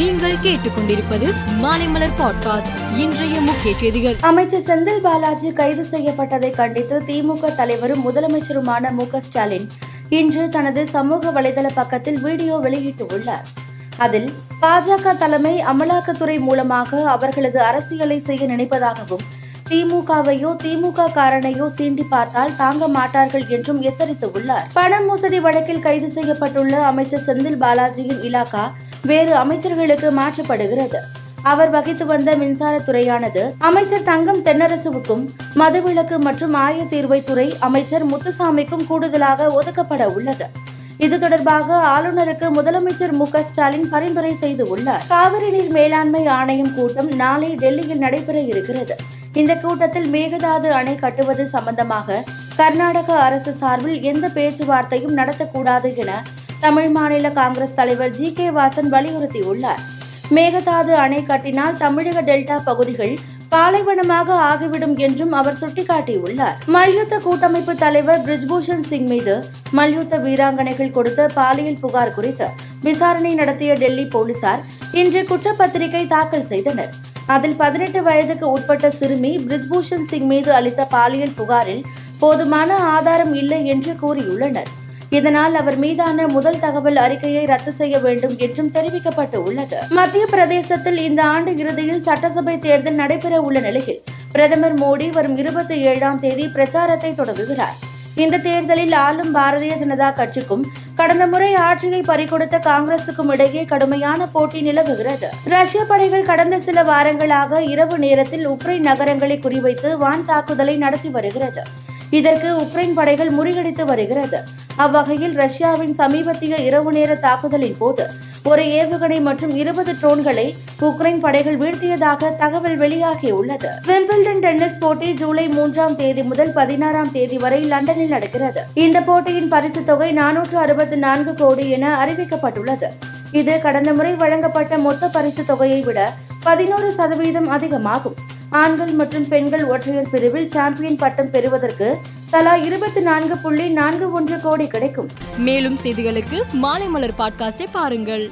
நீங்கள் கேட்டுக்கொண்டிருப்பது மாலைமலர் பாட்காஸ்ட் இன்றைய முக்கிய செய்திகள். அமைச்சர் செந்தில் பாலாஜி கைது செய்யப்பட்டதை கண்டித்து திமுக தலைவரும் முதலமைச்சருமான மு ஸ்டாலின் இன்று தனது சமூக வலைதள பக்கத்தில் வீடியோ வெளியிட்டுள்ளார். அதில் பாஜக தலைமை அமலாக்கத்துறை மூலமாக அவர்களது அரசியலை செய்ய நினைப்பதாகவும் திமுகவையோ திமுக காரனையோ சீண்டி பார்த்தால் தாங்க மாட்டார்கள் என்றும் எச்சரித்துள்ளார். பண மோசடி வழக்கில் கைது செய்யப்பட்டுள்ள அமைச்சர் செந்தில் பாலாஜியின் இலாக்கா வேறு அமைச்சர்களுக்கு மாற்றப்படுகிறது. அவர் வகித்து வந்த மின்சாரத்துறையானது அமைச்சர் தங்கம் தென்னரசுவுக்கும் மதுவிலக்கு மற்றும் ஆயத்தீர்வைத்துறை அமைச்சர் முத்துசாமிக்கும் கூடுதலாக ஒதுக்கப்பட உள்ளது. இது தொடர்பாக ஆளுநருக்கு முதலமைச்சர் மு ஸ்டாலின் பரிந்துரை செய்துள்ளார் காவிரி நீர் மேலாண்மை ஆணையம் கூட்டம் நாளை டெல்லியில் நடைபெற இருக்கிறது. இந்த கூட்டத்தில் மேகதாது அணை கட்டுவது சம்பந்தமாக கர்நாடக அரசு சார்பில் எந்த பேச்சுவார்த்தையும் நடத்தக்கூடாது என தமிழ் மாநில காங்கிரஸ் தலைவர் ஜி கே வாசன் வலியுறுத்தியுள்ளார். மேகதாது அணை கட்டினால் தமிழக டெல்டா பகுதிகள் பாலைவனமாக ஆகிவிடும் என்றும் அவர் சுட்டிக்காட்டியுள்ளார். மல்யுத்த கூட்டமைப்பு தலைவர் பிரிஜ்பூஷன் சிங் மீது மல்யுத்த வீராங்கனைகள் கொடுத்த பாலியல் புகார் குறித்து விசாரணை நடத்திய டெல்லி போலீசார் இன்று குற்றப்பத்திரிகை தாக்கல் செய்தனர். அதில் பதினெட்டு வயதுக்கு உட்பட்ட சிறுமி பிரிஜ்பூஷன் சிங் மீது அளித்த பாலியல் புகாரில் போதுமான ஆதாரம் இல்லை என்று கூறியுள்ளனர். இதனால் அவர் மீதான முதல் தகவல் அறிக்கையை ரத்து செய்ய வேண்டும் என்றும் தெரிவிக்கப்பட்டு உள்ளது மத்திய பிரதேசத்தில் இந்த ஆண்டு இறுதியில் சட்டசபை தேர்தல் நடைபெற உள்ள நிலையில் பிரதமர் மோடி வரும் இருபத்தி ஏழாம் தேதி பிரச்சாரத்தை தொடங்குகிறார். இந்த தேர்தலில் ஆளும் பாரதிய ஜனதா கட்சிக்கும் கடந்த முறை ஆட்சியை பறிகொடுத்த காங்கிரசுக்கும் இடையே கடுமையான போட்டி நிலவுகிறது. ரஷ்ய படைகள் கடந்த சில வாரங்களாக இரவு நேரத்தில் உக்ரைன் நகரங்களை குறிவைத்து வான் தாக்குதலை நடத்தி வருகிறது. இதற்கு உக்ரைன் படைகள் முறியடித்து வருகிறது. அவ்வகையில் ரஷ்யாவின் சமீபத்திய இரவு நேர தாக்குதலின் போது ஒரு ஏவுகணை மற்றும் இருபது ட்ரோன்களை உக்ரைன் படைகள் வீழ்த்தியதாக தகவல் வெளியாகியுள்ளது. விம்பிள்டன் டென்னிஸ் போட்டி ஜூலை மூன்றாம் தேதி முதல் பதினாறாம் தேதி வரை லண்டனில் நடக்கிறது. இந்த போட்டியின் பரிசு தொகை நானூற்று அறுபத்தி நான்கு கோடி என அறிவிக்கப்பட்டுள்ளது. இது கடந்த முறை வழங்கப்பட்ட மொத்த பரிசு தொகையை விட பதினோரு சதவீதம் அதிகமாகும். ஆண்கள் மற்றும் பெண்கள் ஒற்றையர் பிரிவில் சாம்பியன் பட்டம் பெறுவதற்கு தலா இருபத்தி நான்கு புள்ளி நான்கு ஒன்று கோடி கிடைக்கும். மேலும் செய்திகளுக்கு மாலை மலர் பாட்காஸ்டை பாருங்கள்.